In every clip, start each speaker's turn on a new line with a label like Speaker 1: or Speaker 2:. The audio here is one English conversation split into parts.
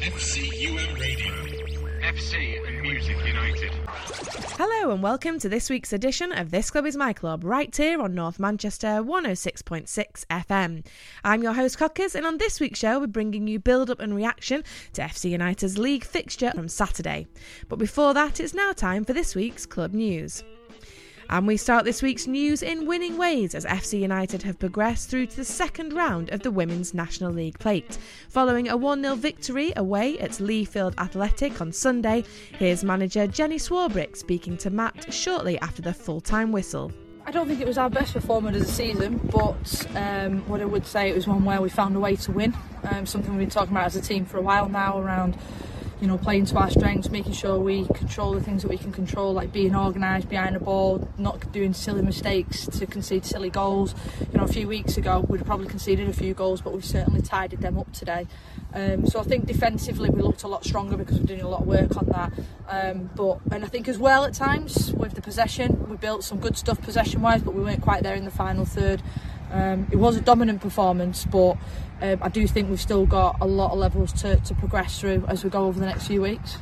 Speaker 1: FCUM Radio. FC and Music United.
Speaker 2: Hello and welcome to this week's edition of This Club is My Club, right here on North Manchester 106.6 FM. I'm your host Cockers, and on this week's show, we're bringing you build up and reaction to FC United's league fixture from Saturday. But before that, it's now time for this week's club news. And we start this week's news in winning ways as FC United have progressed through to the second round of the Women's National League Plate. Following a 1 0 victory away at Leafield Athletic on Sunday, here's manager Jenny Swarbrick speaking to Matt shortly after the full time whistle.
Speaker 3: I don't think it was our best performance of the season, but um, what I would say it was one where we found a way to win. Um, something we've been talking about as a team for a while now around you know, playing to our strengths, making sure we control the things that we can control, like being organised behind the ball, not doing silly mistakes to concede silly goals. You know, a few weeks ago we'd probably conceded a few goals, but we've certainly tidied them up today. Um, so I think defensively we looked a lot stronger because we're doing a lot of work on that. Um, but and I think as well at times with the possession, we built some good stuff possession-wise, but we weren't quite there in the final third. Um, it was a dominant performance, but um, I do think we've still got a lot of levels to, to progress through as we go over the next few weeks.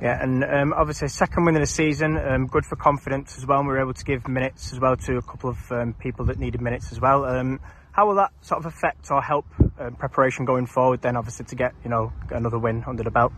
Speaker 4: Yeah, and um, obviously second win of the season, um, good for confidence as well. And we were able to give minutes as well to a couple of um, people that needed minutes as well. Um, how will that sort of affect or help uh, preparation going forward? Then, obviously, to get you know another win under the belt.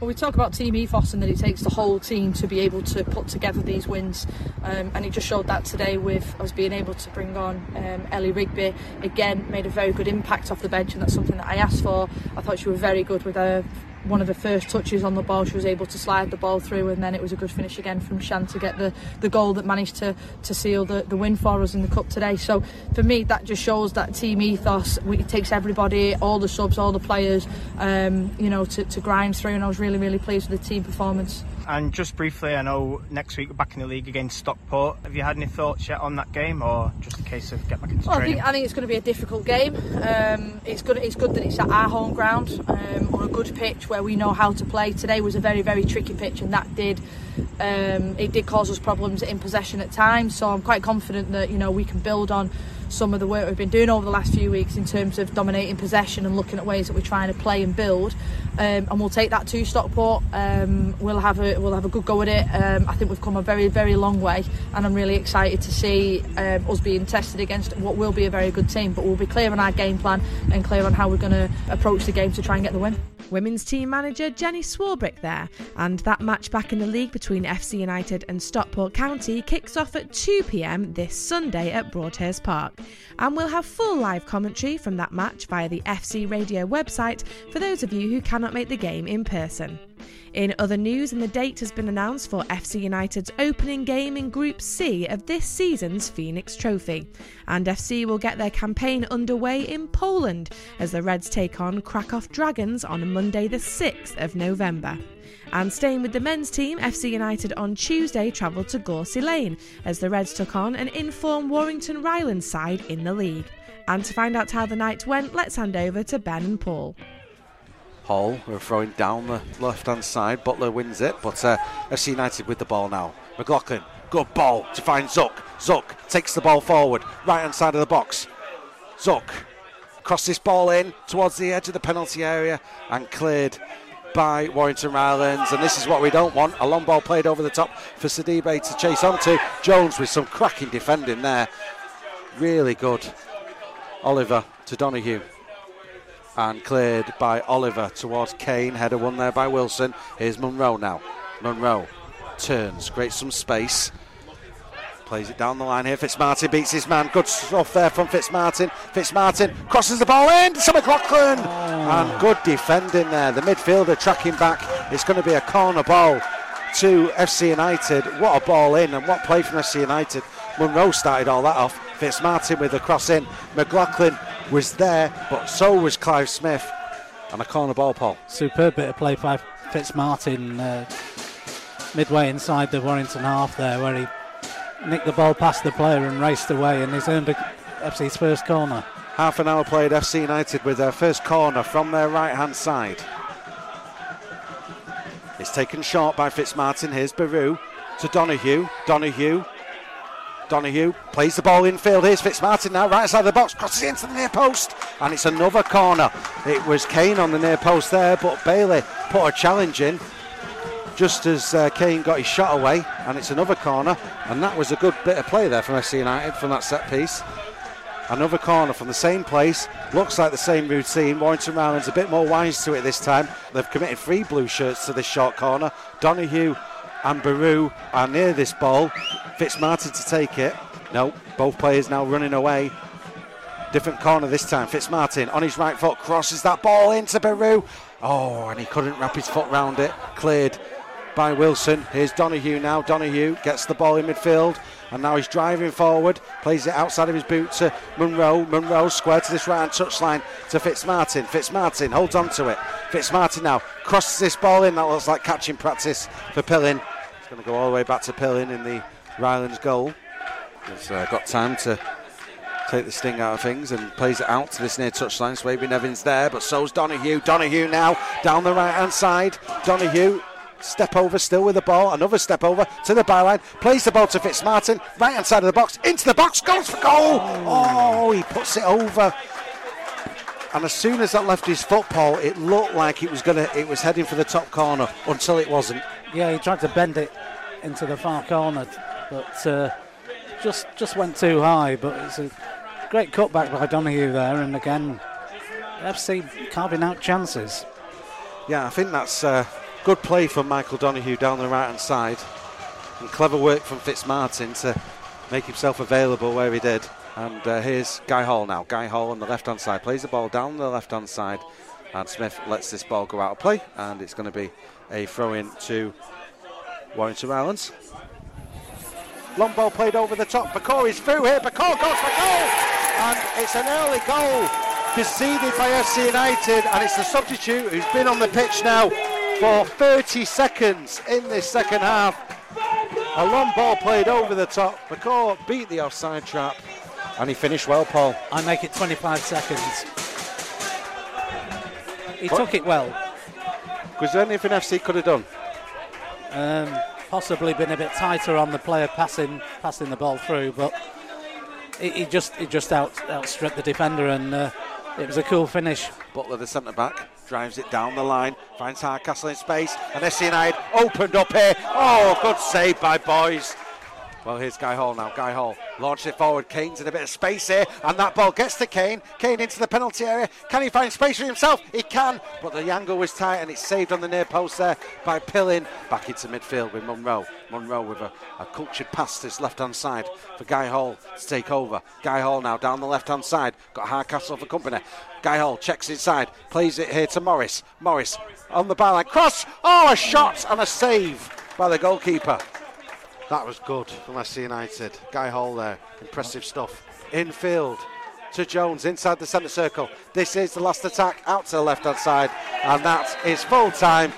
Speaker 3: Well, we talk about team ethos and that it takes the whole team to be able to put together these wins, um, and it just showed that today with us being able to bring on um, Ellie Rigby. Again, made a very good impact off the bench, and that's something that I asked for. I thought she was very good with her one of the first touches on the ball, she was able to slide the ball through, and then it was a good finish again from Shan to get the, the goal that managed to, to seal the, the win for us in the cup today. So for me, that just shows that team ethos. It takes everybody, all the subs, all the players, um, you know, to, to grind through. And I was really, really pleased with the team performance.
Speaker 4: And just briefly, I know next week we're back in the league against Stockport. Have you had any thoughts yet on that game, or just a case of get back into
Speaker 3: well,
Speaker 4: training?
Speaker 3: I think, I think it's going to be a difficult game. Um, it's good. It's good that it's at our home ground um, on a good pitch where we know how to play. Today was a very, very tricky pitch, and that did um, it did cause us problems in possession at times. So I'm quite confident that you know we can build on some of the work we've been doing over the last few weeks in terms of dominating possession and looking at ways that we're trying to play and build. Um, and we'll take that to Stockport. Um, we'll have a we'll have a good go at it. Um, I think we've come a very very long way, and I'm really excited to see um, us being tested against what will be a very good team. But we'll be clear on our game plan and clear on how we're going to approach the game to try and get the win.
Speaker 2: Women's team manager Jenny Swarbrick there, and that match back in the league between FC United and Stockport County kicks off at 2 pm this Sunday at Broadhurst Park. And we'll have full live commentary from that match via the FC Radio website for those of you who cannot make the game in person. In other news, and the date has been announced for FC United's opening game in Group C of this season's Phoenix Trophy. And FC will get their campaign underway in Poland as the Reds take on Krakow Dragons on Monday, the 6th of November. And staying with the men's team, FC United on Tuesday travelled to Gorsey Lane as the Reds took on an informed Warrington Rylands side in the league. And to find out how the night went, let's hand over to Ben and Paul.
Speaker 5: Hall are throwing down the left hand side. Butler wins it, but uh, FC United with the ball now. McLaughlin, good ball to find Zook. Zook takes the ball forward, right hand side of the box. Zook crosses this ball in towards the edge of the penalty area and cleared by Warrington Rylands. And this is what we don't want. A long ball played over the top for Sidibe to chase onto. Jones with some cracking defending there. Really good. Oliver to Donahue and cleared by Oliver towards Kane. Header won there by Wilson. Here's Munro now. Munro turns, creates some space. Plays it down the line here. Fitzmartin beats his man. Good stuff there from Fitzmartin. Fitzmartin crosses the ball in to McLaughlin. Oh. And good defending there. The midfielder tracking back. It's going to be a corner ball to FC United. What a ball in and what play from FC United. Munro started all that off. Fitzmartin with the cross in. McLaughlin was there, but so was Clive Smith. And a corner ball, Paul.
Speaker 6: Superb bit of play by Fitzmartin uh, midway inside the Warrington half there, where he nicked the ball past the player and raced away, and he's earned a, first corner.
Speaker 5: Half an hour played FC United with their first corner from their right hand side. It's taken short by Fitzmartin. Here's Baru to Donahue. Donahue Donahue plays the ball infield. Here's Fitzmartin now, right side of the box, crosses into the near post, and it's another corner. It was Kane on the near post there, but Bailey put a challenge in just as uh, Kane got his shot away, and it's another corner. And that was a good bit of play there from FC United from that set piece. Another corner from the same place. Looks like the same routine. Warrington Rylands a bit more wise to it this time. They've committed three blue shirts to this short corner. Donahue and Baru are near this ball. Fitzmartin to take it. No, both players now running away. Different corner this time. Fitzmartin on his right foot crosses that ball into Baru. Oh, and he couldn't wrap his foot round it. Cleared by Wilson. Here's Donahue now. Donahue gets the ball in midfield and now he's driving forward, plays it outside of his boot to Munro. Munro square to this right hand touchline to Fitzmartin. Fitzmartin holds on to it. Fitzmartin now crosses this ball in. That looks like catching practice for Pillin. It's going to go all the way back to Pillin in the Rylands goal. He's uh, got time to take the sting out of things and plays it out to this near touchline. Swabian Evans there, but so's Donahue. Donahue now down the right hand side. Donahue Step over still with the ball. Another step over to the byline. Plays the ball to Fitzmartin. Right hand side of the box. Into the box. Goes for goal. Oh, he puts it over. And as soon as that left his foot, Paul, it looked like it was gonna. It was heading for the top corner until it wasn't.
Speaker 7: Yeah, he tried to bend it into the far corner, but uh, just just went too high. But it's a great cutback by Donahue there, and again, FC carving out chances.
Speaker 5: Yeah, I think that's uh, Good play from Michael Donahue down the right hand side. And clever work from Fitzmartin to make himself available where he did. And uh, here's Guy Hall now. Guy Hall on the left hand side plays the ball down the left hand side. And Smith lets this ball go out of play. And it's going to be a throw in to Warrington Rylands. Long ball played over the top. Corey's through here. Bakor goes for goal. And it's an early goal conceded by FC United. And it's the substitute who's been on the pitch now for 30 seconds in this second half. A long ball played over the top. Bakor beat the offside trap and he finished well, Paul.
Speaker 7: I make it 25 seconds. He what? took it well.
Speaker 5: Was there anything FC could have done?
Speaker 7: Um, possibly been a bit tighter on the player passing passing the ball through, but he, he just he just out outstripped the defender and uh, it was a cool finish.
Speaker 5: Butler, the centre back, drives it down the line, finds Hardcastle in space, and FC United opened up here. Oh, good save by Boys. Well, here's Guy Hall now. Guy Hall launches it forward. Kane's in a bit of space here, and that ball gets to Kane. Kane into the penalty area. Can he find space for himself? He can, but the angle was tight, and it's saved on the near post there by Pillin. Back into midfield with Munro. Munro with a, a cultured pass to his left hand side for Guy Hall to take over. Guy Hall now down the left hand side. Got Hardcastle for company. Guy Hall checks inside, plays it here to Morris. Morris on the byline. Cross! Oh, a shot and a save by the goalkeeper. That was good from FC United. Guy Hall there, impressive stuff. Infield to Jones inside the centre circle. This is the last attack out to the left hand side, and that is full time.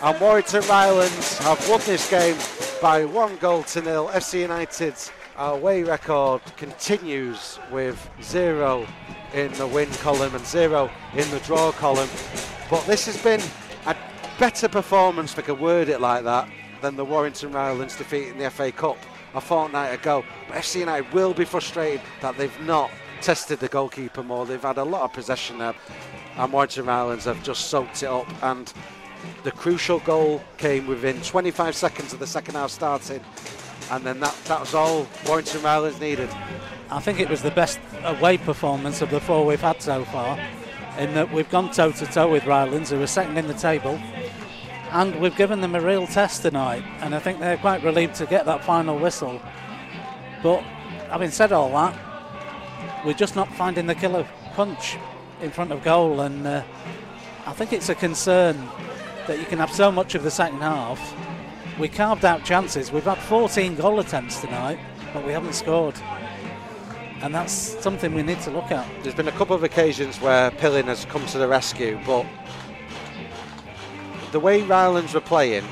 Speaker 5: And Warrington Rylands have won this game by one goal to nil. FC United's away record continues with zero in the win column and zero in the draw column. But this has been a better performance, if I could word it like that, than the Warrington Rylands defeat in the FA Cup a fortnight ago. But FC United will be frustrated that they've not tested the goalkeeper more. They've had a lot of possession there, and Warrington Rylands have just soaked it up. And the crucial goal came within 25 seconds of the second half starting, and then that, that was all Warrington Rylands needed.
Speaker 7: I think it was the best away performance of the four we've had so far, in that we've gone toe to toe with Rylands, who are second in the table and we've given them a real test tonight, and I think they're quite relieved to get that final whistle. But having said all that, we're just not finding the killer punch in front of goal, and uh, I think it's a concern that you can have so much of the second half. We carved out chances. We've had 14 goal attempts tonight, but we haven't scored. And that's something we need to look at.
Speaker 5: There's been a couple of occasions where Pillin has come to the rescue, but the way Rylands were playing,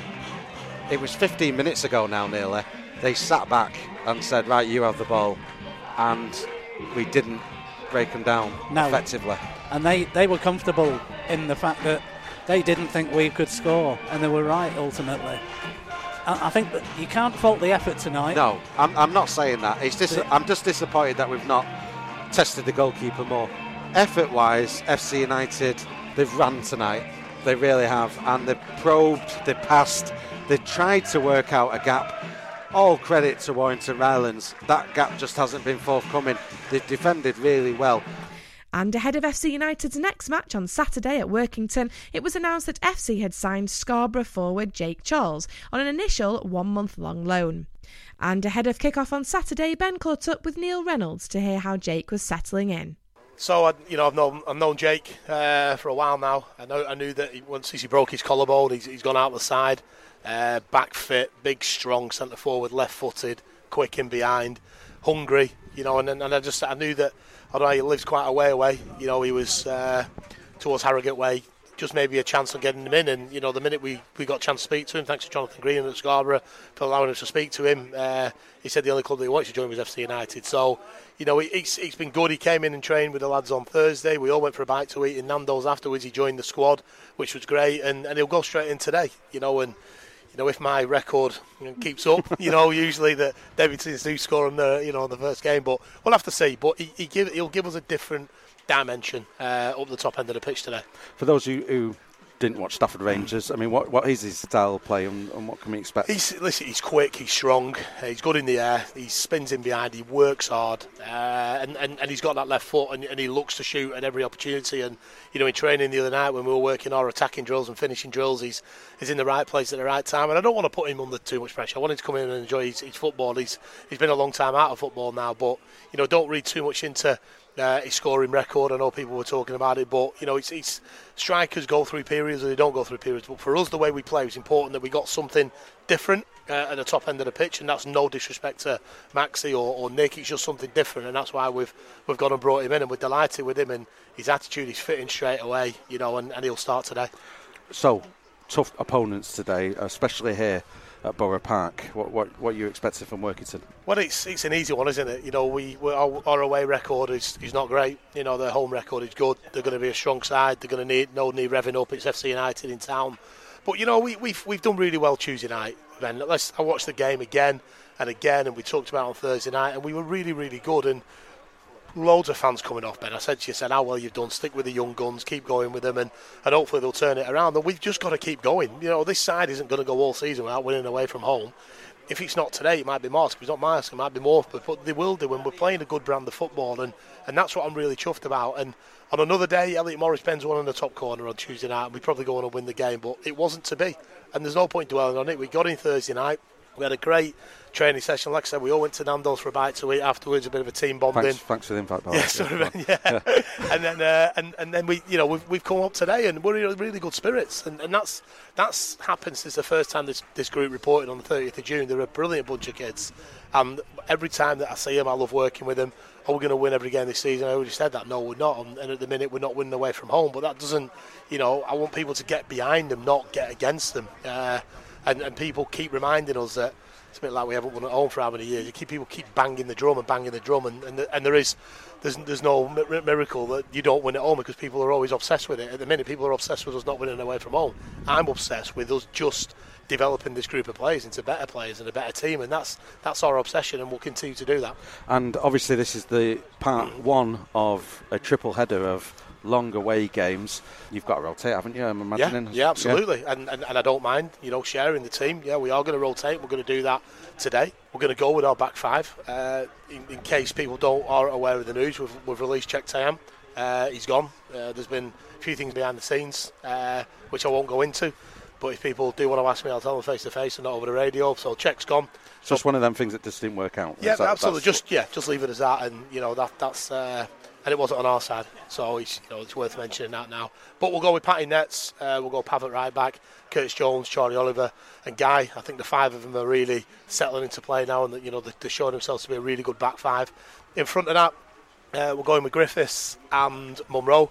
Speaker 5: it was 15 minutes ago now nearly. They sat back and said, "Right, you have the ball," and we didn't break them down no. effectively.
Speaker 7: And they they were comfortable in the fact that they didn't think we could score, and they were right ultimately.
Speaker 6: I, think that you can't fault the effort tonight.
Speaker 5: No, I'm, I'm not saying that. It's dis- I'm just disappointed that we've not tested the goalkeeper more. Effort wise, FC United, they've run tonight. They really have. And they've probed, they've passed, they've tried to work out a gap. All credit to Warrington Rylands. That gap just hasn't been forthcoming. They've defended really well.
Speaker 2: And ahead of FC United's next match on Saturday at Workington, it was announced that FC had signed Scarborough forward Jake Charles on an initial one month long loan. And ahead of kick-off on Saturday, Ben caught up with Neil Reynolds to hear how Jake was settling in.
Speaker 8: So I, you know, I've known I've known Jake uh, for a while now. I know I knew that he, once he broke his collarbone, he's, he's gone out the side. Uh, back fit, big, strong centre forward, left-footed, quick in behind, hungry. You know, and, and I just I knew that although he lives quite a way away, you know, he was uh, towards Harrogate Way. Just maybe a chance of getting him in, and you know, the minute we, we got a chance to speak to him, thanks to Jonathan Green at Scarborough for allowing us to speak to him. Uh, he said the only club that he wanted to join was FC United. So, you know, it's, it's been good. He came in and trained with the lads on Thursday. We all went for a bite to eat in Nando's afterwards. He joined the squad, which was great, and, and he'll go straight in today. You know, and you know, if my record keeps up, you know, usually the Davidsons do score in the, you know, in the first game, but we'll have to see. But he, he give, he'll give us a different dimension uh, up the top end of the pitch today.
Speaker 5: For those who, who didn't watch Stafford Rangers, I mean, what, what is his style of play and, and what can we expect?
Speaker 8: He's listen, he's quick, he's strong, he's good in the air, he spins in behind, he works hard, uh, and, and, and he's got that left foot, and, and he looks to shoot at every opportunity. And you know, in training the other night when we were working our attacking drills and finishing drills, he's he's in the right place at the right time. And I don't want to put him under too much pressure. I want him to come in and enjoy his, his football. He's he's been a long time out of football now, but you know, don't read too much into uh, his scoring record. I know people were talking about it, but you know, it's, it's strikers go through periods and they don't go through periods. But for us, the way we play, it's important that we got something different uh, at the top end of the pitch, and that's no disrespect to Maxi or, or Nick. It's just something different, and that's why we've we've gone and brought him in, and we're delighted with him and his attitude. He's fitting straight away, you know, and, and he'll start today.
Speaker 5: So, tough opponents today, especially here at Borough Park. What what what you expected from Workington?
Speaker 8: Well, it's it's an easy one, isn't it? You know, we, our, our away record is, is not great. You know, their home record is good. They're going to be a strong side. They're going to need no need revving up. It's FC United in town, but you know, we, we've we've done really well Tuesday night. Then I watched the game again and again, and we talked about on Thursday night, and we were really really good and. Loads of fans coming off, Ben. I said to you, said, how well you've done. Stick with the young guns, keep going with them, and, and hopefully they'll turn it around. And we've just got to keep going. You know, this side isn't going to go all season without winning away from home if it's not today, it might be Mark. If it's not Mark, it might be Morpeth. But they will do, and we're playing a good brand of football, and, and that's what I'm really chuffed about. And on another day, Elliot Morris bends one in the top corner on Tuesday night, and we probably go on and win the game, but it wasn't to be. And there's no point dwelling on it. We got in Thursday night. We had a great training session. Like I said, we all went to Nando's for a bite to eat afterwards. A bit of a team bonding.
Speaker 5: Thanks, thanks for the invite,
Speaker 8: yeah, sorry, yeah. yeah. and then uh, and and then we, you know, we've, we've come up today and we're in really good spirits, and, and that's that's happened since the first time this this group reported on the 30th of June. They're a brilliant bunch of kids, and every time that I see them, I love working with them. Are we going to win every game this season? I already said that. No, we're not. And at the minute, we're not winning away from home. But that doesn't, you know, I want people to get behind them, not get against them. Uh, and, and people keep reminding us that it's a bit like we haven't won at home for how many years. You keep people keep banging the drum and banging the drum, and and, the, and there is there's there's no miracle that you don't win at home because people are always obsessed with it. At the minute, people are obsessed with us not winning away from home. I'm obsessed with us just developing this group of players into better players and a better team, and that's that's our obsession, and we'll continue to do that.
Speaker 5: And obviously, this is the part one of a triple header of long away games, you've got to rotate, haven't you? I'm imagining.
Speaker 8: Yeah, yeah absolutely. Yeah. And, and, and I don't mind, you know, sharing the team. Yeah, we are going to rotate. We're going to do that today. We're going to go with our back five. Uh, in, in, case people don't aren't aware of the news, we've, we've released Cheick Tam. Uh, he's gone. Uh, there's been a few things behind the scenes, uh, which I won't go into. But if people do want to ask me, I'll tell them face to face and not over the radio. So Cheick's gone.
Speaker 5: So just one of them things that just didn't work out.
Speaker 8: Yeah, that, absolutely. Just yeah, just leave it as that, and you know that that's uh, and it wasn't on our side. So it's, you know, it's worth mentioning that now. But we'll go with Patty Nets, uh, we'll go Pavitt right back, Curtis Jones, Charlie Oliver, and Guy. I think the five of them are really settling into play now, and you know they're showing themselves to be a really good back five. In front of that, uh, we're going with Griffiths and Munro.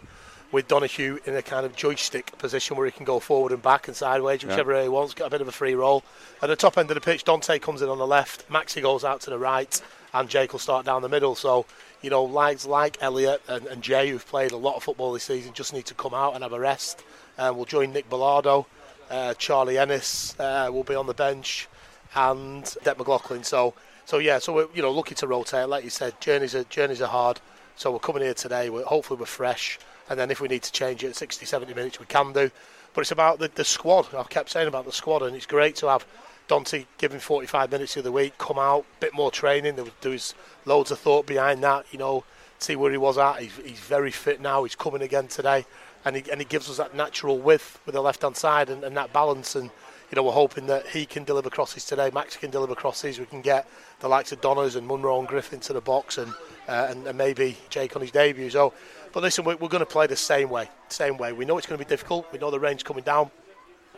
Speaker 8: With Donahue in a kind of joystick position where he can go forward and back and sideways, whichever yeah. he wants, got a bit of a free roll. At the top end of the pitch, Dante comes in on the left, Maxi goes out to the right, and Jake will start down the middle. So you know, likes like Elliot and, and, Jay, who've played a lot of football this season, just need to come out and have a rest. Uh, we'll join Nick Bellardo, uh, Charlie Ennis uh, will be on the bench, and Depp McLaughlin. So, so yeah, so we're you know lucky to rotate. Like you said, journeys are journeys are hard. So we're coming here today. We're hopefully we're fresh, and then if we need to change it at 60, 70 minutes, we can do. But it's about the, the squad. I've kept saying about the squad, and it's great to have Dante him 45 minutes the other week, come out, bit more training. There was, there was loads of thought behind that. You know, see where he was at. He's, he's very fit now. He's coming again today, and he, and he gives us that natural width with the left hand side and, and that balance. And you know, we're hoping that he can deliver crosses today. Max can deliver crosses. We can get the likes of Donners and Munro and Griffin to the box, and uh, and, and, maybe Jake on his debut. So, but listen, we're, we're going to play the same way. Same way. We know it's going to be difficult. We know the range coming down.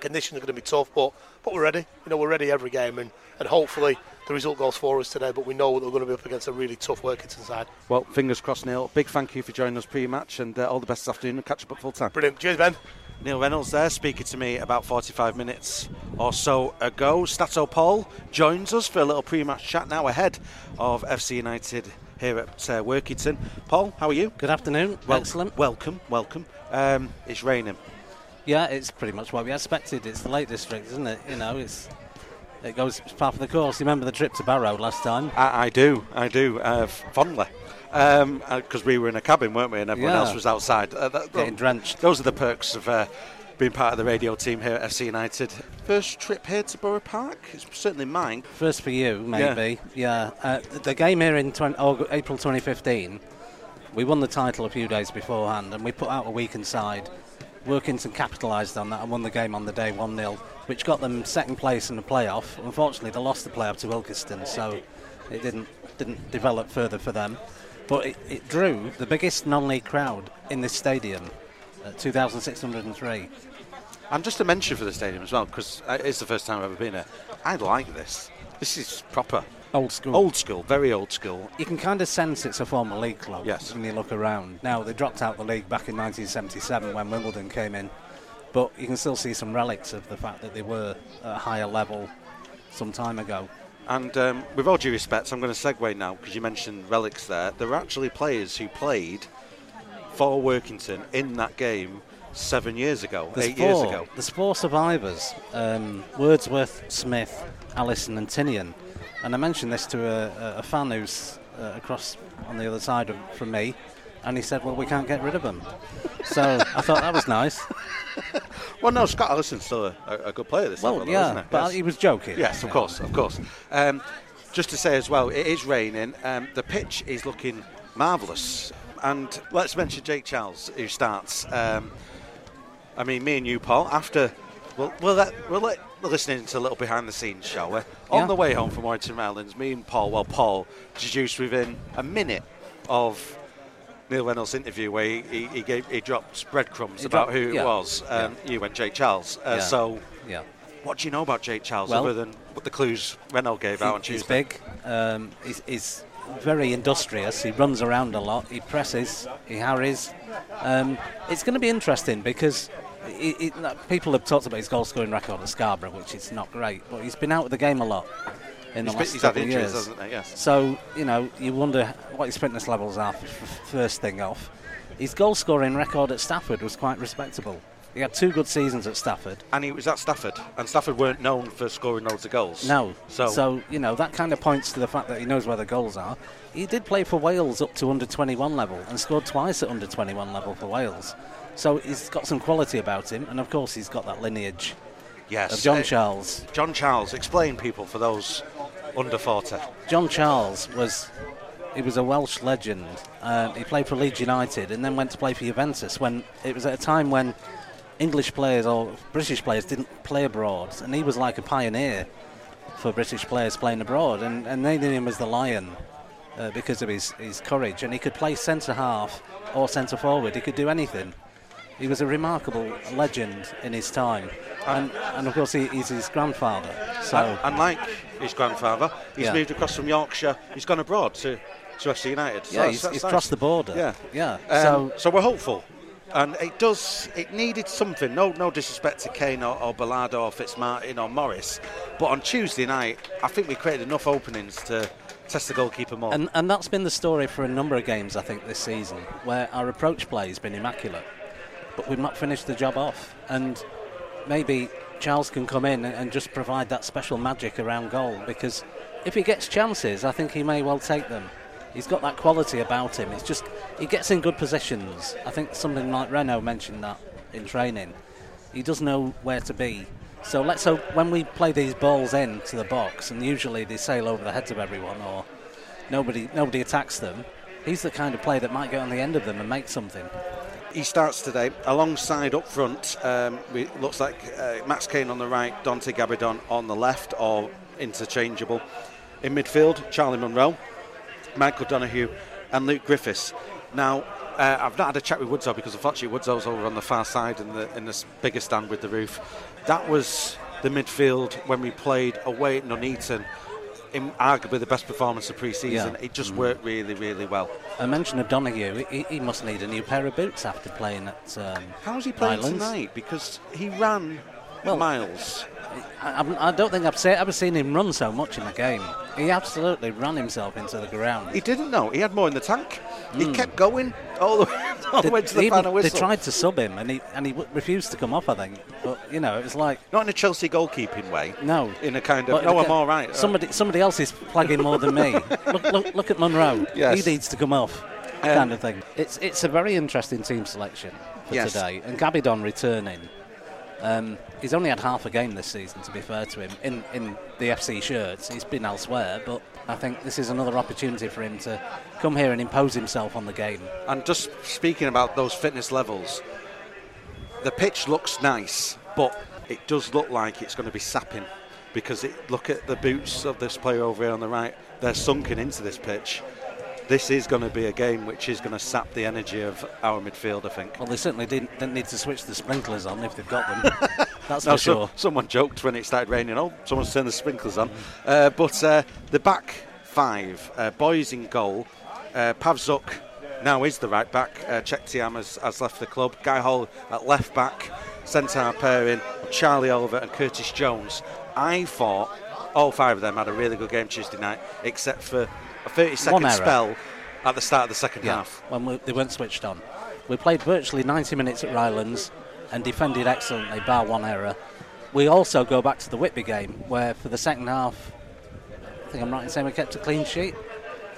Speaker 8: Conditions are going to be tough, but but we're ready. You know, we're ready every game, and, and hopefully the result goes for us today. But we know that we're going to be up against a really tough Workington side.
Speaker 5: Well, fingers crossed, Neil. Big thank you for joining us pre-match, and uh, all the best this afternoon. And catch up at full time.
Speaker 8: Brilliant. Cheers, Ben.
Speaker 5: Neil Reynolds there speaking to me about 45 minutes or so ago. Stato Paul joins us for a little pre-match chat now ahead of FC United here at uh, Workington. Paul, how are you?
Speaker 7: Good afternoon. Well, Excellent.
Speaker 5: Welcome, welcome. Um, it's raining.
Speaker 7: Yeah, it's pretty much what we expected. It's the Lake District, isn't it? You know, it's it goes it's part of the course. You remember the trip to Barrow last time?
Speaker 5: I, I do, I do, uh, fondly. Because um, uh, we were in a cabin, weren't we? And everyone
Speaker 7: yeah.
Speaker 5: else was outside. Uh,
Speaker 7: that, Getting drenched.
Speaker 5: Those are the perks of uh, being part of the radio team here at FC United. First trip here to Borough Park? It's certainly mine.
Speaker 7: First for you, maybe. Yeah. yeah. Uh, the game here in 20, April 2015, we won the title a few days beforehand and we put out a weakened side Workington capitalised on that and won the game on the day 1 0, which got them second place in the playoff. Unfortunately, they lost the playoff to Ilkeston, so it didn't didn't develop further for them. But it, it drew the biggest non league crowd in this stadium, uh, 2,603.
Speaker 5: And just to mention for the stadium as well, because it's the first time I've ever been here, I like this. This is proper.
Speaker 7: Old school.
Speaker 5: Old school, very old school.
Speaker 7: You can kind of sense it's a former league club
Speaker 5: yes.
Speaker 7: when you look around. Now, they dropped out the league back in 1977 when Wimbledon came in, but you can still see some relics of the fact that they were at a higher level some time ago.
Speaker 5: And um, with all due respect, I'm going to segue now because you mentioned relics there. There were actually players who played for Workington in that game seven years ago,
Speaker 7: there's
Speaker 5: eight
Speaker 7: four,
Speaker 5: years ago.
Speaker 7: There's four survivors um, Wordsworth, Smith, Allison, and Tinian. And I mentioned this to a, a fan who's uh, across on the other side of, from me, and he said, "Well, we can't get rid of them." so I thought that was nice.
Speaker 5: well, no, Scott Allison's still a, a good player this
Speaker 7: well,
Speaker 5: level,
Speaker 7: yeah,
Speaker 5: isn't it?
Speaker 7: but yes. he was joking.
Speaker 5: Yes, of course, of course. Um, just to say as well, it is raining. Um, the pitch is looking marvellous, and let's mention Jake Charles who starts. Um, I mean, me and you, Paul, after we'll, we'll let, we'll let listening to a little behind the scenes, shall we? On
Speaker 7: yeah.
Speaker 5: the way home from Warrington Rylands, me and Paul, well, Paul introduced within a minute of Neil Reynolds' interview where he, he, he gave he dropped breadcrumbs
Speaker 7: he
Speaker 5: about
Speaker 7: dropped,
Speaker 5: who
Speaker 7: yeah.
Speaker 5: it was. Um,
Speaker 7: yeah.
Speaker 5: You went Jake Charles. Uh, so,
Speaker 7: yeah.
Speaker 5: what do you know about Jake Charles
Speaker 7: well,
Speaker 5: other than what the clues Reynolds gave out on Tuesday?
Speaker 7: He's big. Um, he's, he's, very industrious. He runs around a lot. He presses. He harries. Um, it's going to be interesting because it, it, people have talked about his goal scoring record at Scarborough, which is not great, but he's been out of the game a lot in
Speaker 5: he's
Speaker 7: the last
Speaker 5: been, he's
Speaker 7: couple of years.
Speaker 5: hasn't he? Yes.
Speaker 7: So you know, you wonder what his fitness levels are. First thing off, his goal scoring record at Stafford was quite respectable. He had two good seasons at Stafford,
Speaker 5: and he was at Stafford, and Stafford weren't known for scoring loads of goals.
Speaker 7: No,
Speaker 5: so
Speaker 7: so you know that kind of points to the fact that he knows where the goals are. He did play for Wales up to under 21 level and scored twice at under 21 level for Wales. So he's got some quality about him, and of course he's got that lineage
Speaker 5: yes.
Speaker 7: of John
Speaker 5: uh,
Speaker 7: Charles.
Speaker 5: John Charles, explain people for those under 40.
Speaker 7: John Charles was he was a Welsh legend. Um, he played for Leeds United and then went to play for Juventus when it was at a time when English players or British players didn't play abroad, and he was like a pioneer for British players playing abroad, and, and they knew him as the Lion. Uh, because of his, his courage, and he could play centre half or centre forward. He could do anything. He was a remarkable legend in his time, and, and of course he, he's his grandfather. So
Speaker 5: and, and like his grandfather, he's
Speaker 7: Yeah.
Speaker 5: moved across from Yorkshire. He's gone abroad to, to FC United. So
Speaker 7: yeah,
Speaker 5: that's-
Speaker 7: he's,
Speaker 5: that's
Speaker 7: he's
Speaker 5: nice.
Speaker 7: crossed the border.
Speaker 5: Yeah,
Speaker 7: yeah.
Speaker 5: Um,
Speaker 7: so
Speaker 5: so we're hopeful, and it does. It needed something. No, no disrespect to Kane or, or Ballard or Fitzmartin or Morris, but on Tuesday night, I think we created enough openings to test the goalkeeper more.
Speaker 7: And, and that's been the story for a number of games, I think, this season, where our approach play has been immaculate, but we've not finished the job off. And maybe Charles can come in and, just provide that special magic around goal because if he gets chances, I think he may well take them. He's got that quality about him. It's just he gets in good positions. I think something like Renault mentioned that in training. He does know where to be. So let's hope when we play these balls in to the box, and usually they sail over the heads of everyone, or nobody nobody attacks them. He's the kind of player that might get on the end of them and make something.
Speaker 5: He starts today alongside up front. Um, looks like uh, Max Kane on the right, Dante Gabidon on the left, or interchangeable. In midfield, Charlie Munro, Michael Donoghue, and Luke Griffiths. Now, uh, I've not had a chat with Woodzo because unfortunately Woodzo's over on the far side in the in this bigger stand with the roof. That was the midfield when we played away at Nuneaton. In arguably the best performance of pre-season.
Speaker 7: Yeah.
Speaker 5: It just worked really, really well.
Speaker 7: A mention of Donoghue, he, he must need a new pair of boots after playing at. Um,
Speaker 5: How's he playing
Speaker 7: Rylands.
Speaker 5: tonight? Because he ran
Speaker 7: Well-
Speaker 5: miles.
Speaker 7: I, I- don't think I've, seen, ever seen him run so much in a game. He absolutely ran himself into the ground.
Speaker 5: He didn't know. He had more in the tank. He kept going all the, all the way to the
Speaker 7: they,
Speaker 5: final
Speaker 7: they tried to sub him, and he and he w- refused to come off. I think, but you know, it was like
Speaker 5: Not in a Chelsea goalkeeping way.
Speaker 7: no.
Speaker 5: In a kind of,
Speaker 7: But
Speaker 5: no, I'm all right.
Speaker 7: Somebody, somebody else is flagging more than me. look, look, look at Munro.
Speaker 5: Yes.
Speaker 7: He needs to come off.
Speaker 5: Um,
Speaker 7: kind of thing. It's it's a very interesting team selection for
Speaker 5: Yes.
Speaker 7: today, and Gabidon returning. Um, he's only had half a game this season, to be fair to him, in, in the FC shirts. He's been elsewhere, but I think this is another opportunity for him to come here and impose himself on the game.
Speaker 5: And just speaking about those fitness levels, the pitch looks nice, but it does look like it's going to be sapping because it, look at the boots of this player over here on the right. They're sunken into this pitch. This is going to be a game which is going to sap the energy of our midfield, I think.
Speaker 7: Well, they certainly didn't, didn't need to switch the sprinklers on if they've got them. That's
Speaker 5: No,
Speaker 7: for
Speaker 5: so-
Speaker 7: sure.
Speaker 5: someone joked when it started raining. Oh, someone's turned the sprinklers on. Uh, but uh, the back five, uh, boys in goal. Uh, Pavzuk now is the right back. Uh, Cheick Tiam has, has left the club. Guy Hall at left back. Centre pairing Charlie Oliver and Curtis Jones. I thought all five of them had a really good game Tuesday night, except for a 30 second spell at the start of the second
Speaker 7: Yeah,
Speaker 5: half.
Speaker 7: when we, they weren't switched on. We played virtually 90 minutes at Rylands and defended excellently, bar one error. We also go back to the Whitby game, where for the second half, I think I'm right in saying we kept a clean sheet.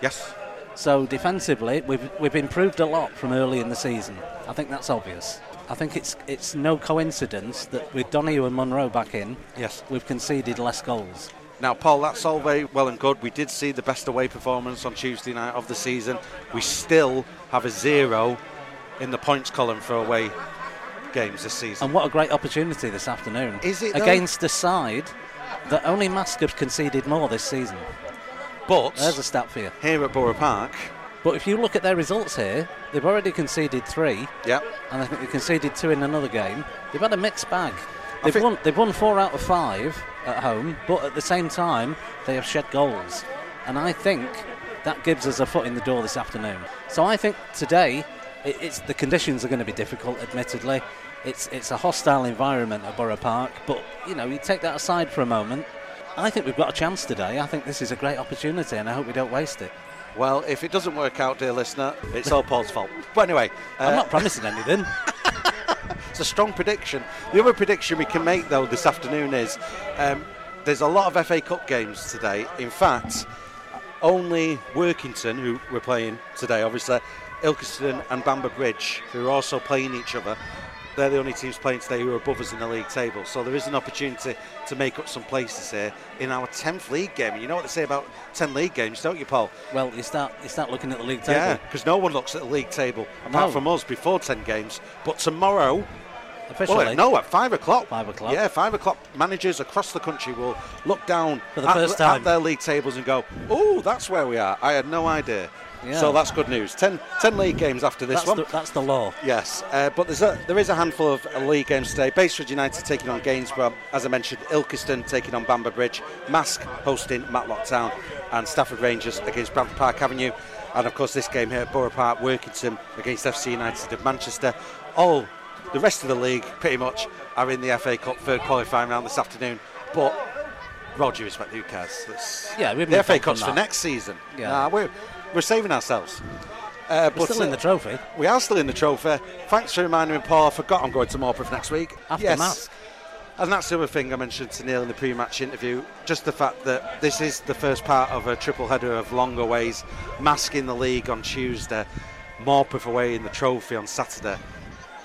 Speaker 5: Yes.
Speaker 7: So defensively, we've we've improved a lot from early in the season. I think that's obvious. I think it's it's no coincidence that with Donoghue and Munro back in,
Speaker 5: Yes.
Speaker 7: we've conceded less goals.
Speaker 5: Now, Paul, that's all very well and good. We did see the best away performance on Tuesday night of the season. We still have a zero in the points column for away games this season.
Speaker 7: And what a great opportunity this afternoon.
Speaker 5: Is it, though?
Speaker 7: Against a side that only Marske have conceded more this season.
Speaker 5: but
Speaker 7: There's a stat for you.
Speaker 5: here at Borough Park,
Speaker 7: But if you look at their results here, they've already conceded three,
Speaker 5: yeah,
Speaker 7: and I think they conceded two in another game. They've had a mixed bag. They've won. They've won four out of five at home, but at the same time, they have shed goals, and I think that gives us a foot in the door this afternoon. So I think today, it, it's the conditions are going to be difficult. Admittedly, it's it's a hostile environment at Borough Park, but you know you take that aside for a moment. I think we've got a chance today. I think this is a great opportunity, and I hope we don't waste it.
Speaker 5: well, if it doesn't work out, dear listener, it's all Paul's fault. But anyway,
Speaker 7: I'm
Speaker 5: uh,
Speaker 7: not promising anything.
Speaker 5: It's a strong prediction. The other prediction we can make, though, this afternoon is um, there's a lot of FA Cup games today. In fact, only Workington, who we're playing today, obviously, Ilkeston and Bamber Bridge, who are also playing each other, they're the only teams playing today who are above us in the league table. So there is an opportunity to make up some places here in our 10th league game. And you know what they say about 10 league games, don't you, Paul?
Speaker 7: Well, you start you start looking at the league table.
Speaker 5: Yeah, because no one looks at the league table apart
Speaker 7: No.
Speaker 5: from us before 10 games. But tomorrow,
Speaker 7: Officially,
Speaker 5: well, no, at five o'clock.
Speaker 7: Five o'clock.
Speaker 5: Yeah, five o'clock. Managers across the country will look down
Speaker 7: For the
Speaker 5: at,
Speaker 7: first
Speaker 5: at their league tables and go, "Oh, that's where we are." I had no idea.
Speaker 7: Yeah.
Speaker 5: So that's good news. 10, 10 league games after this
Speaker 7: that's
Speaker 5: one.
Speaker 7: the, that's the law.
Speaker 5: Yes, uh, but there's a, there is a handful of league games today. Basford United taking on Gainsborough, as I mentioned, Ilkeston taking on Bamber Bridge, Marske hosting Matlock Town, and Stafford Rangers against Bradford Park Avenue. And of course, this game here at Borough Park, Workington against FC United of Manchester. All the rest of the league, pretty much, are in the FA Cup third qualifying round this afternoon. But, Roger respect, who cares? Let's-
Speaker 7: Yeah, we've
Speaker 5: the FA Cup's for next season.
Speaker 7: Yeah.
Speaker 5: Nah, we're, we're saving ourselves. Uh,
Speaker 7: We're still in the trophy.
Speaker 5: we are still in the trophy. Thanks for reminding me, Paul. I forgot I'm going to Morpeth next week.
Speaker 7: After
Speaker 5: yes.
Speaker 7: Marske.
Speaker 5: And that's the other thing I mentioned to Neil in the pre-match interview, just the fact that this is the first part of a triple header of longer ways, masking the league on Tuesday, Morpeth away in the trophy on Saturday.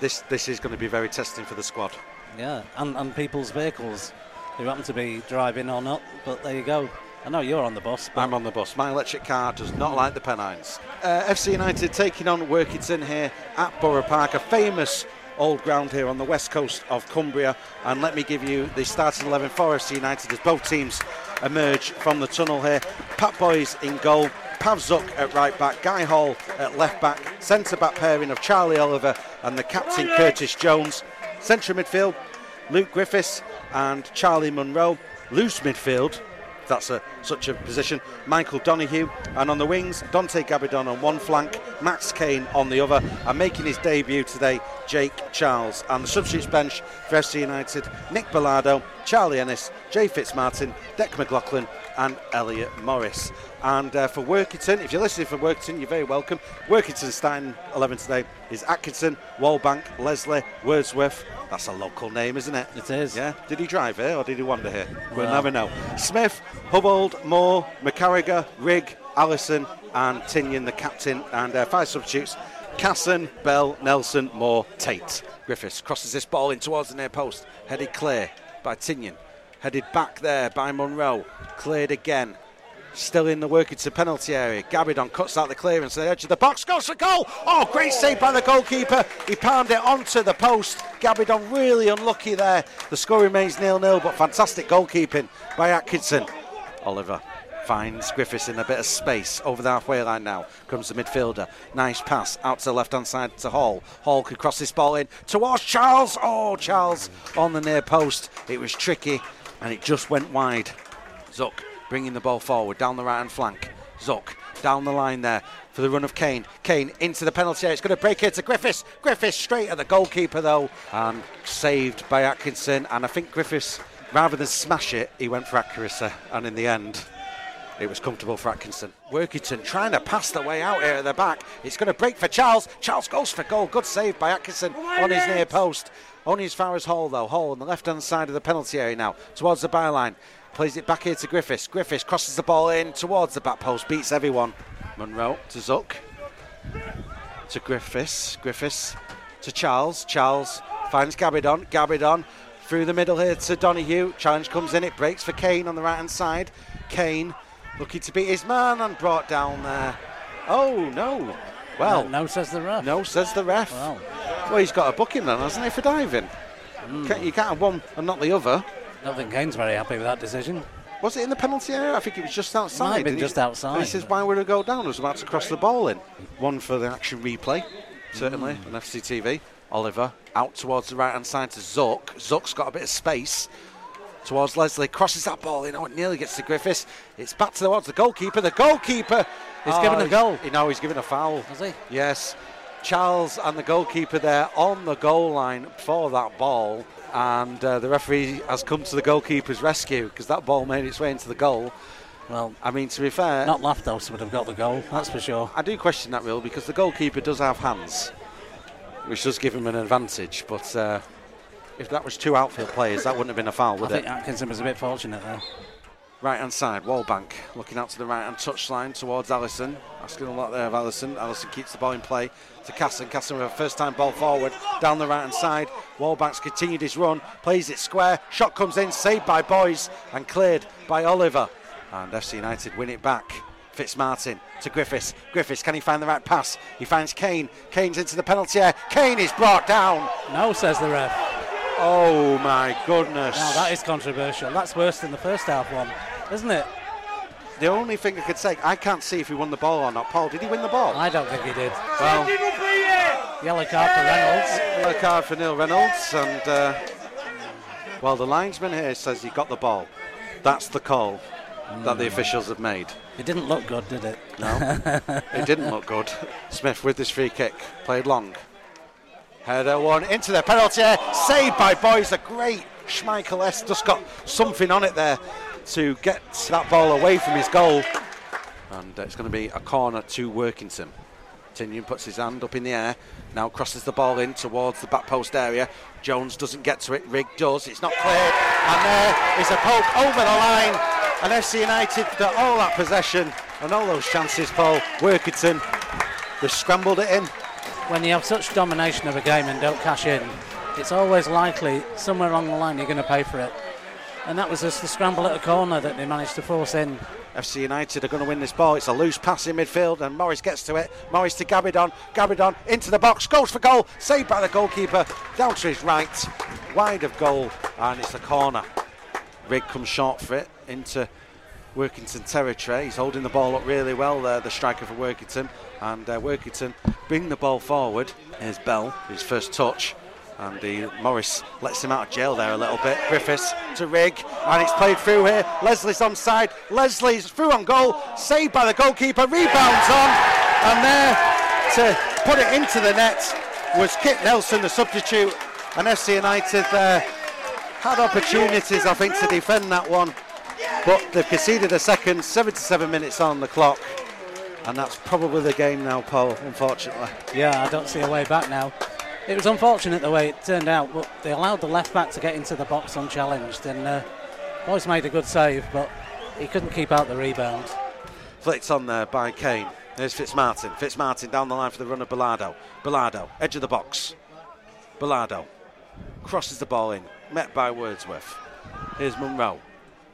Speaker 5: This this is going to be very testing for the squad.
Speaker 7: Yeah, and, and people's vehicles who happen to be driving or not, but there you go. I know you're on the bus. But
Speaker 5: I'm on the bus. My electric car does not like the Pennines. Uh, FC United taking on Workington here at Borough Park, a famous old ground here on the west coast of Cumbria. And let me give you the starting 11 for FC United as both teams emerge from the tunnel here. Pat Boys in goal. Pav Zook at right back, Guy Hall at left back, centre back pairing of Charlie Oliver and the captain Curtis Jones. Central midfield, Luke Griffiths and Charlie Munro. Loose midfield, that's a, such a position. Michael Donahue, and on the wings, Dante Gabidon on one flank, Max Kane on the other, and making his debut today, Jake Charles. And the substitutes bench for FC United, Nick Bellado, Charlie Ennis, Jay Fitzmartin, Dec McLaughlin, and Elliot Morris. And uh, for Workington, if you're listening for Workington, you're very welcome. Workington's starting 11 today is Atkinson, Wallbank, Leslie, Wordsworth. That's a local name, isn't it?
Speaker 7: It is.
Speaker 5: Yeah. Did he drive here or did he wander here? We'll
Speaker 7: Well.
Speaker 5: never know. Smith, Hubbold, Moore, McCarriger, Rigg, Allison, and Tinian, the captain, and uh, five substitutes. Casson, Bell, Nelson, Moore, Tate. Griffiths crosses this ball in towards the near post. Headed clear by Tinian. Headed back there by Munro. Cleared again. Still in the Workington penalty area. Gabidon cuts out the clearance the edge of the box. Goes for goal. Oh, great save by the goalkeeper. He palmed it onto the post. Gabidon really unlucky there. The score remains nil-nil, but fantastic goalkeeping by Atkinson. Oliver finds Griffiths in a bit of space over the halfway line now. Comes the midfielder. Nice pass out to the left hand side to Hall. Hall could cross this ball in towards Charles. Oh, Charles on the near post. It was tricky and it just went wide. Zuck bringing the ball forward down the right hand flank. Zuck down the line there for the run of Kane. Kane into the penalty area. It's going to break here to Griffiths. Griffiths straight at the goalkeeper though and saved by Atkinson. And I think Griffiths, rather than smash it, he went for accuracy. And in the end, it was comfortable for Atkinson. Workington trying to pass the way out here at the back. It's going to break for Charles. Charles goes for goal. Good save by Atkinson on his near post. Only as far as Hall though. Hall on the left hand side of the penalty area now towards the byline. Plays it back here to Griffiths. Griffiths crosses the ball in towards the back post. Beats everyone. Munro to Zuck. To Griffiths. Griffiths to Charles. Charles finds Gabidon. Gabidon through the middle here to Donahue. Challenge comes in. It breaks for Kane on the right hand side. Kane looking to beat his man and brought down there. Oh no. Well,
Speaker 7: no, no, says the ref.
Speaker 5: no, says the ref.
Speaker 7: Well,
Speaker 5: Well, he's got a booking then, hasn't he, for diving? Hmm. Can't, you can't have one and not the other.
Speaker 7: I don't think Kane's very happy with that decision.
Speaker 5: Was it in the penalty area? I think it was just outside.
Speaker 7: Might have been just
Speaker 5: he?
Speaker 7: outside,
Speaker 5: This
Speaker 7: is
Speaker 5: why we're would it go down? I was about to cross the ball in. One for the action replay, certainly,
Speaker 7: Hmm.
Speaker 5: on FCTV. Oliver out towards the right hand side to Zuck. Zuck's got a bit of space towards Leslie. Crosses that ball in. Oh, it nearly gets to Griffiths. It's back towards the goalkeeper. The goalkeeper
Speaker 7: He's
Speaker 5: Oh,
Speaker 7: given a goal.
Speaker 5: You know, he's given a foul.
Speaker 7: Has he?
Speaker 5: Yes. Charles and the goalkeeper there on the goal line for that ball. And uh, the referee has come to the goalkeeper's rescue because that ball made its way into the goal.
Speaker 7: Well,
Speaker 5: I mean, to be fair,
Speaker 7: Nat Lofthouse would have got the goal, that's for sure.
Speaker 5: I do question that rule because the goalkeeper does have hands, which does give him an advantage. But uh, if that was two outfield players, that wouldn't have been a foul, would
Speaker 7: I
Speaker 5: would
Speaker 7: think? Atkinson was a bit fortunate there.
Speaker 5: Right hand side, Wallbank looking out to the right hand touchline towards Allison. Asking a lot there of Allison. Allison keeps the ball in play to Casson. Casson with a first time ball forward down the right hand side. Wallbank's continued his run, plays it square. Shot comes in, saved by Boys and cleared by Oliver. And FC United win it back. Fitzmartin to Griffiths. Griffiths, can he find the right pass? He finds Kane. Kane's into the penalty area. Kane is brought down.
Speaker 7: No, says the ref.
Speaker 5: Oh my goodness.
Speaker 7: Now that is controversial. That's worse than the first half one, isn't it?
Speaker 5: the only thing I could say, I can't see if he won the ball or not. Paul, did he win the ball?
Speaker 7: I don't think he did.
Speaker 5: Well,
Speaker 7: Yellow card for Reynolds.
Speaker 5: Yellow card for Neil Reynolds, and uh, well, the linesman here says he got the ball. That's the call that the officials have made.
Speaker 7: It didn't look good, did it?
Speaker 5: No, it didn't look good. Smith with this free kick, played long. Header one into the penalty, area, saved by Boys. A great Schmeichel S just got something on it there to get that ball away from his goal. And uh, it's going to be a corner to Workington. Tinian puts his hand up in the air, now crosses the ball in towards the back post area. Jones doesn't get to it, Rigg does, it's not cleared, and there is a poke over the line. And FC United, got all that possession and all those chances, Paul Workington, they scrambled it in.
Speaker 7: When you have such domination of a game and don't cash in, it's always likely somewhere along the line you're going to pay for it. And that was just the scramble at the corner that they managed to force in.
Speaker 5: FC United are going to win this ball. It's a loose pass in midfield, and Morris gets to it. Morris to Gabidon. Gabidon into the box, goes for goal. Saved by the goalkeeper. Down to his right, wide of goal, and it's a corner. Rigg comes short for it into Workington territory. He's holding the ball up really well there, the striker for Workington. And uh, Workington bring the ball forward. Here's Bell, his first touch. And he, Morris lets him out of jail there a little bit. Griffiths to Rigg, and it's played through here. Leslie's onside. Leslie's through on goal, saved by the goalkeeper. Rebounds on, and there to put it into the net was Kit Nelson, the substitute. And FC United there had opportunities, I think, to defend that one, but they've conceded a second. 77 minutes on the clock. And that's probably the game now, Paul, unfortunately.
Speaker 7: Yeah, I don't see a way back now. It was unfortunate the way it turned out, but they allowed the left back to get into the box unchallenged, and uh, Boyce made a good save, but he couldn't keep out the rebound.
Speaker 5: Flicked on there by Kane. There's Fitzmartin. Fitzmartin down the line for the run of Bellardo. Bellardo, edge of the box. Bellardo crosses the ball in, met by Wordsworth. Here's Munro.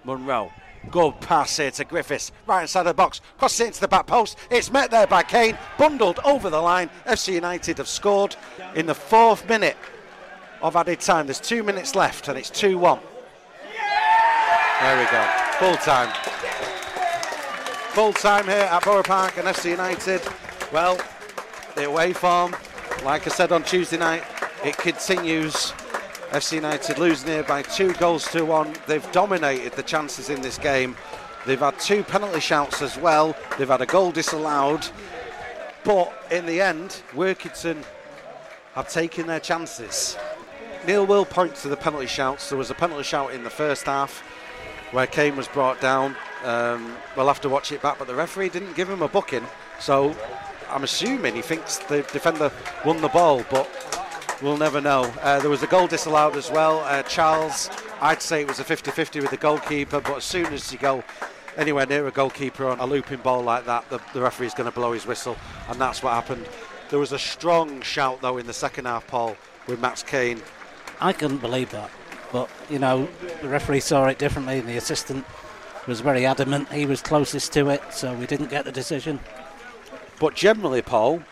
Speaker 5: Munro Good pass here to Griffiths, right inside the box, crosses it into the back post. It's met there by Kane, bundled over the line. FC United have scored in the fourth minute of added time. There's two minutes left, and it's 2 1. There we go, full time. Full time here at Borough Park and FC United. Well, the away form, like I said on Tuesday night, it continues FC United losing here by two goals to one. They've dominated the chances in this game. They've had two penalty shouts as well. They've had a goal disallowed. But in the end, Workington have taken their chances. Neil will point to the penalty shouts. There was a penalty shout in the first half where Kane was brought down. Um, we'll have to watch it back, but the referee didn't give him a booking. So I'm assuming he thinks the defender won the ball, but We'll never know. Uh, there was a goal disallowed as well. Uh, Charles, I'd say it was a 50 50 with the goalkeeper, but as soon as you go anywhere near a goalkeeper on a looping ball like that, the, the referee's going to blow his whistle, and that's what happened. There was a strong shout, though, in the second half, Paul, with Max Kane.
Speaker 7: I couldn't believe that, but you know, the referee saw it differently, and the assistant was very adamant. He was closest to it, so we didn't get the decision.
Speaker 5: But generally, Paul,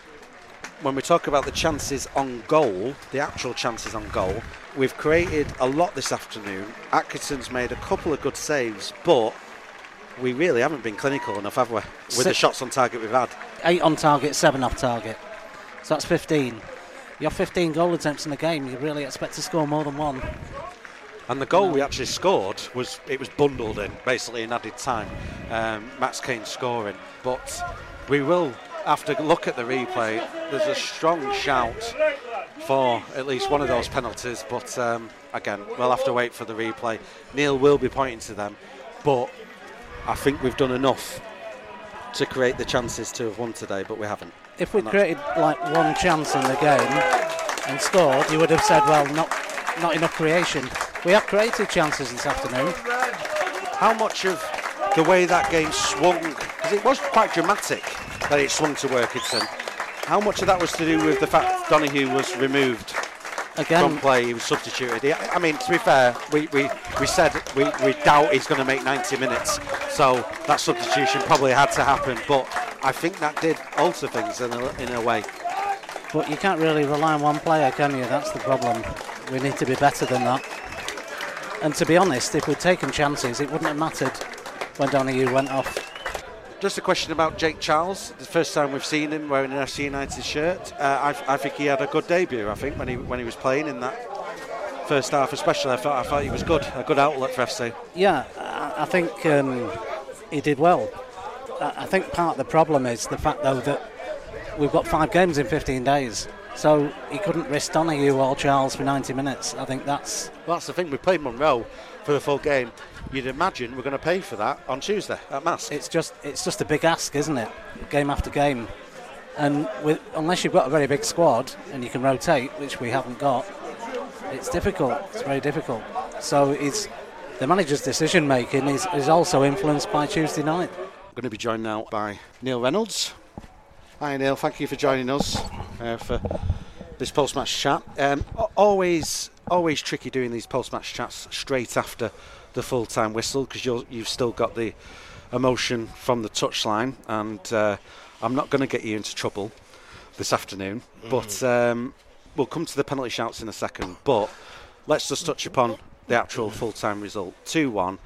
Speaker 5: when we talk about the chances on goal, the actual chances on goal, we've created a lot this afternoon. Atkinson's made a couple of good saves, but we really haven't been clinical enough, have we? With Six. the shots on target we've had.
Speaker 7: Eight on target, seven off target. So that's 15. You have 15 goal attempts in the game, you really expect to score more than one.
Speaker 5: And the goal no. we actually scored was it was bundled in basically in added time. Um, Max Kane scoring, but we will after look at the replay, there's a strong shout for at least one of those penalties. But um, again, we'll have to wait for the replay. Neil will be pointing to them, but I think we've done enough to create the chances to have won today, but we haven't.
Speaker 7: If we created like one chance in the game and scored, you would have said, well, not not enough creation. We have created chances this afternoon.
Speaker 5: How much of the way that game swung, because it was quite dramatic that it swung to Workington. Um, how much of that was to do with the fact Donahue was removed Again, from play? He was substituted. I mean, to be fair, we, we, we said we, we doubt he's going to make 90 minutes, so that substitution probably had to happen. But I think that did alter things in a, in a way.
Speaker 7: But you can't really rely on one player, can you? That's the problem. We need to be better than that. And to be honest, if we'd taken chances, it wouldn't have mattered when Donahue went off.
Speaker 5: Just a question about Jake Charles. The first time we've seen him wearing an FC United shirt. Uh, I, I, think he had a good debut. I think when he when he was playing in that first half, especially, I thought I thought he was good. A good outlet for FC.
Speaker 7: Yeah, I think um, he did well. I think part of the problem is the fact though that we've got five games in 15 days. So he couldn't risk Donahue or Charles for 90 minutes. I think that's.
Speaker 5: Well, that's the thing. We played Munro for the full game. You'd imagine we're going to pay for that on Tuesday at Marske.
Speaker 7: It's just it's just a big ask, isn't it? Game after game. And with, unless you've got a very big squad and you can rotate, which we haven't got, it's difficult. It's very difficult. So it's the manager's decision making is, is also influenced by Tuesday night.
Speaker 5: I'm going to be joined now by Neil Reynolds. Hi Neil, thank you for joining us uh, for this post-match chat. Um, always, always tricky doing these post-match chats straight after the full-time whistle because you've still got the emotion from the touchline, and uh, I'm not going to get you into trouble this afternoon. Mm. But um, we'll come to the penalty shouts in a second. But let's just touch upon the actual full-time result: two-one.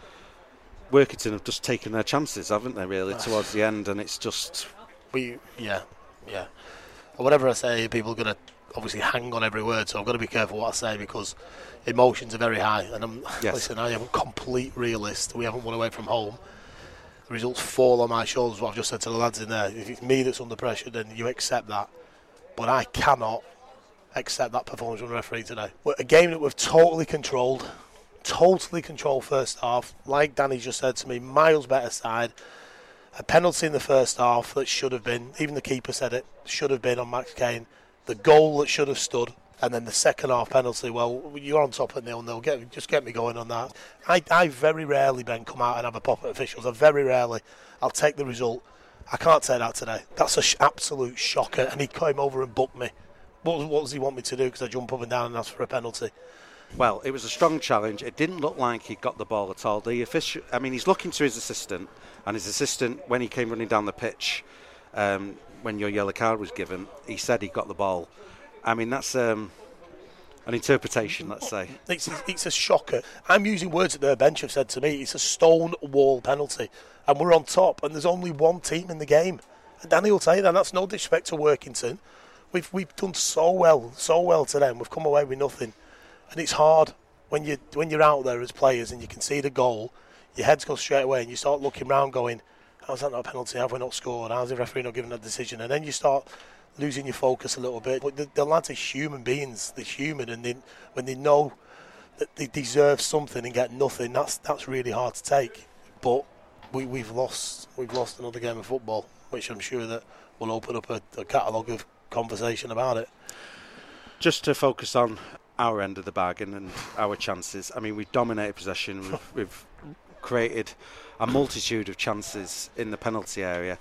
Speaker 5: Workington have just taken their chances, haven't they? Really, towards the end, and it's just
Speaker 8: we, yeah, yeah. Whatever I say, people are going to obviously hang on every word, so I've got to be careful what I say because emotions are very high. And I'm yes. listen, I am a complete realist. We haven't won away from home. The results fall on my shoulders. What I've just said to the lads in there. If it's me that's under pressure, then you accept that. But I cannot accept that performance from the referee today. A game that we've totally controlled, totally controlled first half. Like Danny just said to me, miles better side. A penalty in the first half that should have been, even the keeper said it, should have been on Max Kane the goal that should have stood, and then the second half penalty. Well, you're on top at nil nil. Get just get me going on that. I, I very rarely Ben come out and have a pop at officials. I very rarely. I'll take the result. I can't say that today. That's an sh- absolute shocker. And he came over and booked me. What, what does he want me to do? Because I jump up and down and ask for a penalty.
Speaker 5: Well, it was a strong challenge. It didn't look like he got the ball at all. The official, I mean, he's looking to his assistant, and his assistant, when he came running down the pitch, um, when your yellow card was given, he said he got the ball. I mean, that's um, an interpretation, let's say.
Speaker 8: It's, it's a shocker. I'm using words that their bench have said to me. It's a stone wall penalty, and we're on top, and there's only one team in the game. And Danny will tell you that. That's no disrespect to Workington. We've we've done so well, so well to them. We've come away with nothing, and it's hard when you when you're out there as players and you can see the goal. Your heads go straight away, and you start looking around, going how's that not a penalty? Have we not scored? How's the referee not giving a decision? And then you start losing your focus a little bit. But the, the lads are human beings. They're human, and they, when they know that they deserve something and get nothing, that's that's really hard to take. But we, we've lost we've lost another game of football, which I'm sure that will open up a, a catalogue of conversation about it.
Speaker 5: Just to focus on our end of the bargain and our chances. I mean, we've dominated possession. We've, we've created a multitude of chances in the penalty area.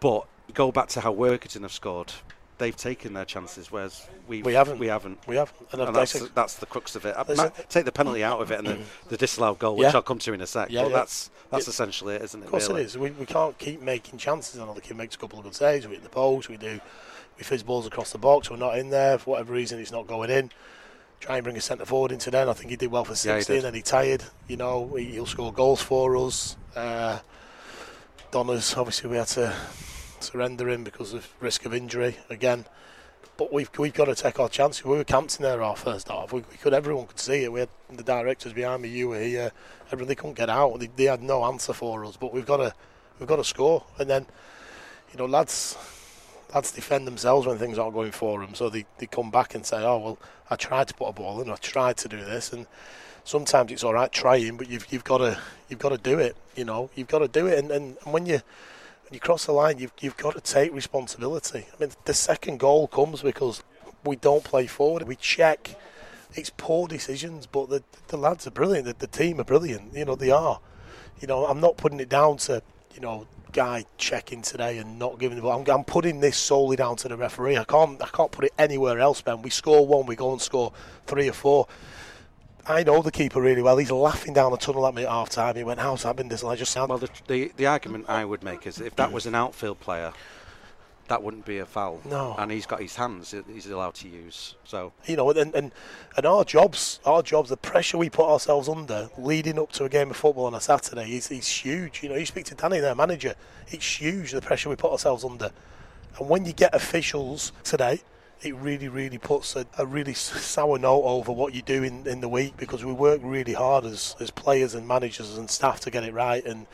Speaker 5: But go back to how Workington have scored. They've taken their chances, whereas we
Speaker 8: we haven't.
Speaker 5: We haven't.
Speaker 8: We haven't.
Speaker 5: And, and that's, the, that's the crux of it. Ma- take the penalty out of it and the, the disallowed goal, which yeah. I'll come to in a sec. Yeah, but yeah. that's that's essentially it, isn't it?
Speaker 8: Of course
Speaker 5: really?
Speaker 8: it is. We, we can't keep making chances. Know kid makes a couple of good saves. We hit the post. We do. We fizz balls across the box. We're not in there for whatever reason. It's not going in try and bring a centre forward into then. I think he did well for 16 yeah, and then he tired. You know, he'll score goals for us. Uh, Donna's, obviously, we had to surrender him because of risk of injury again. But we've we've got to take our chances. We were camped in there our first half. We, we, could everyone could see it. We had the directors behind me. You were here. Everyone they couldn't get out. They, they had no answer for us. But we've got to we've got to score. And then, you know, lads lads defend themselves when things aren't going for them. So they, they come back and say, oh, well, I tried to put a ball in, I tried to do this. And sometimes it's all right trying, but you've, you've got to you've got to do it. You know, you've got to do it. And, and, and when you when you cross the line, you've, you've got to take responsibility. I mean, the second goal comes because we don't play forward. We check. It's poor decisions, but the, the lads are brilliant. The, the team are brilliant. You know, they are. You know, I'm not putting it down to, you know, guy checking today and not giving the ball. I'm, I'm, putting this solely down to the referee. I can't I can't put it anywhere else, Ben. We score one, we go and score three or four. I know the keeper really well. He's laughing down the tunnel at me at half time. He went, "How's that been?" This I just sound.
Speaker 5: Well, the, the the argument I would make is if that was an outfield player that wouldn't be a foul.
Speaker 8: No.
Speaker 5: And he's got his hands he's allowed to use. So
Speaker 8: you know, and, and and our jobs, our jobs, the pressure we put ourselves under leading up to a game of football on a Saturday is, is huge. You know, you speak to Danny, their manager, it's huge the pressure we put ourselves under. And when you get officials today, it really, really puts a, a really sour note over what you do in, in the week because we work really hard as, as players and managers and staff to get it right. And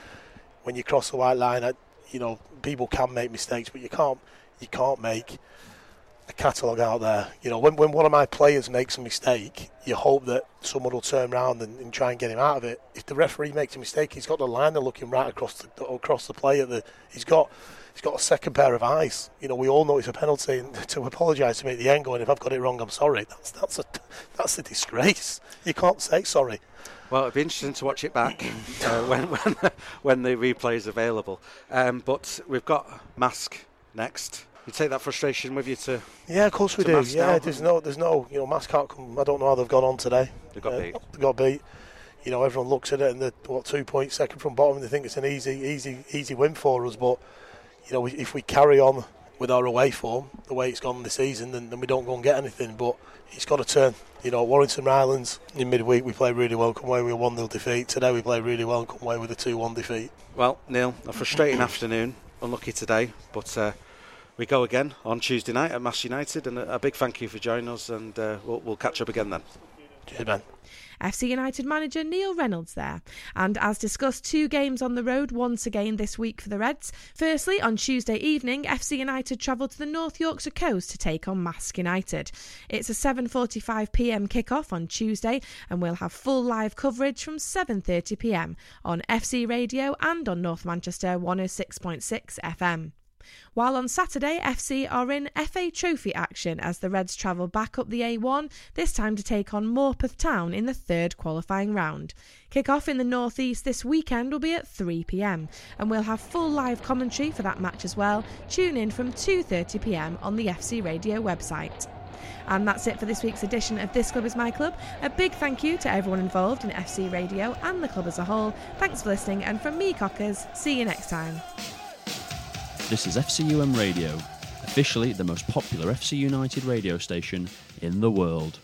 Speaker 8: when you cross the white line, I, you know, people can make mistakes, but you can't you can't make a catalogue out there. You know, when, when one of my players makes a mistake, you hope that someone will turn around and, and try and get him out of it. If the referee makes a mistake, he's got the liner looking right across the across the player. The, he's got he's got a second pair of eyes. You know, we all know it's a penalty, and to apologise to me at the end, going, if I've got it wrong, I'm sorry. That's that's a that's a disgrace. You can't say sorry.
Speaker 5: Well, it'd be interesting to watch it back uh, when when when the replay is available. Um, but we've got Marske next. You take that frustration with you to.
Speaker 8: Yeah, of course we do. Yeah, there's no, there's no, you know, Marske can't come. I don't know how they've gone on today.
Speaker 5: They got uh, beat.
Speaker 8: They got beat. You know, everyone looks at it and they're what two points second from bottom, and they think it's an easy, easy, easy win for us. But you know, if we carry on with our away form the way it's gone this season, then, then we don't go and get anything. But it's got to turn. You know, Warrington Rylands in midweek we played really well, come away with a 1 0 defeat. Today we played really well, come away with a 2 1 defeat.
Speaker 5: Well, Neil, a frustrating afternoon. Unlucky today, but uh, we go again on Tuesday night at Marske United. And a, a big thank you for joining us, and uh, we'll, we'll catch up again then.
Speaker 8: Cheers, man.
Speaker 2: FC United manager Neil Reynolds there. And as discussed, two games on the road once again this week for the Reds. Firstly, on Tuesday evening, FC United travel to the North Yorkshire coast to take on Marske United. It's a 7:45 p.m. kick-off on Tuesday and we'll have full live coverage from 7:30 p.m. on FC Radio and on North Manchester 106.6 FM. While on Saturday, FC are in FA Trophy action as the Reds travel back up the A1, this time to take on Morpeth Town in the third qualifying round. Kick-off in the North East this weekend will be at 3pm, and we'll have full live commentary for that match as well. Tune in from 2.30pm on the FC Radio website. And that's it for this week's edition of This Club is My Club. A big thank you to everyone involved in FC Radio and the club as a whole. Thanks for listening, and from me, Cockers, see you next time.
Speaker 9: This is FCUM Radio, officially the most popular FC United radio station in the world.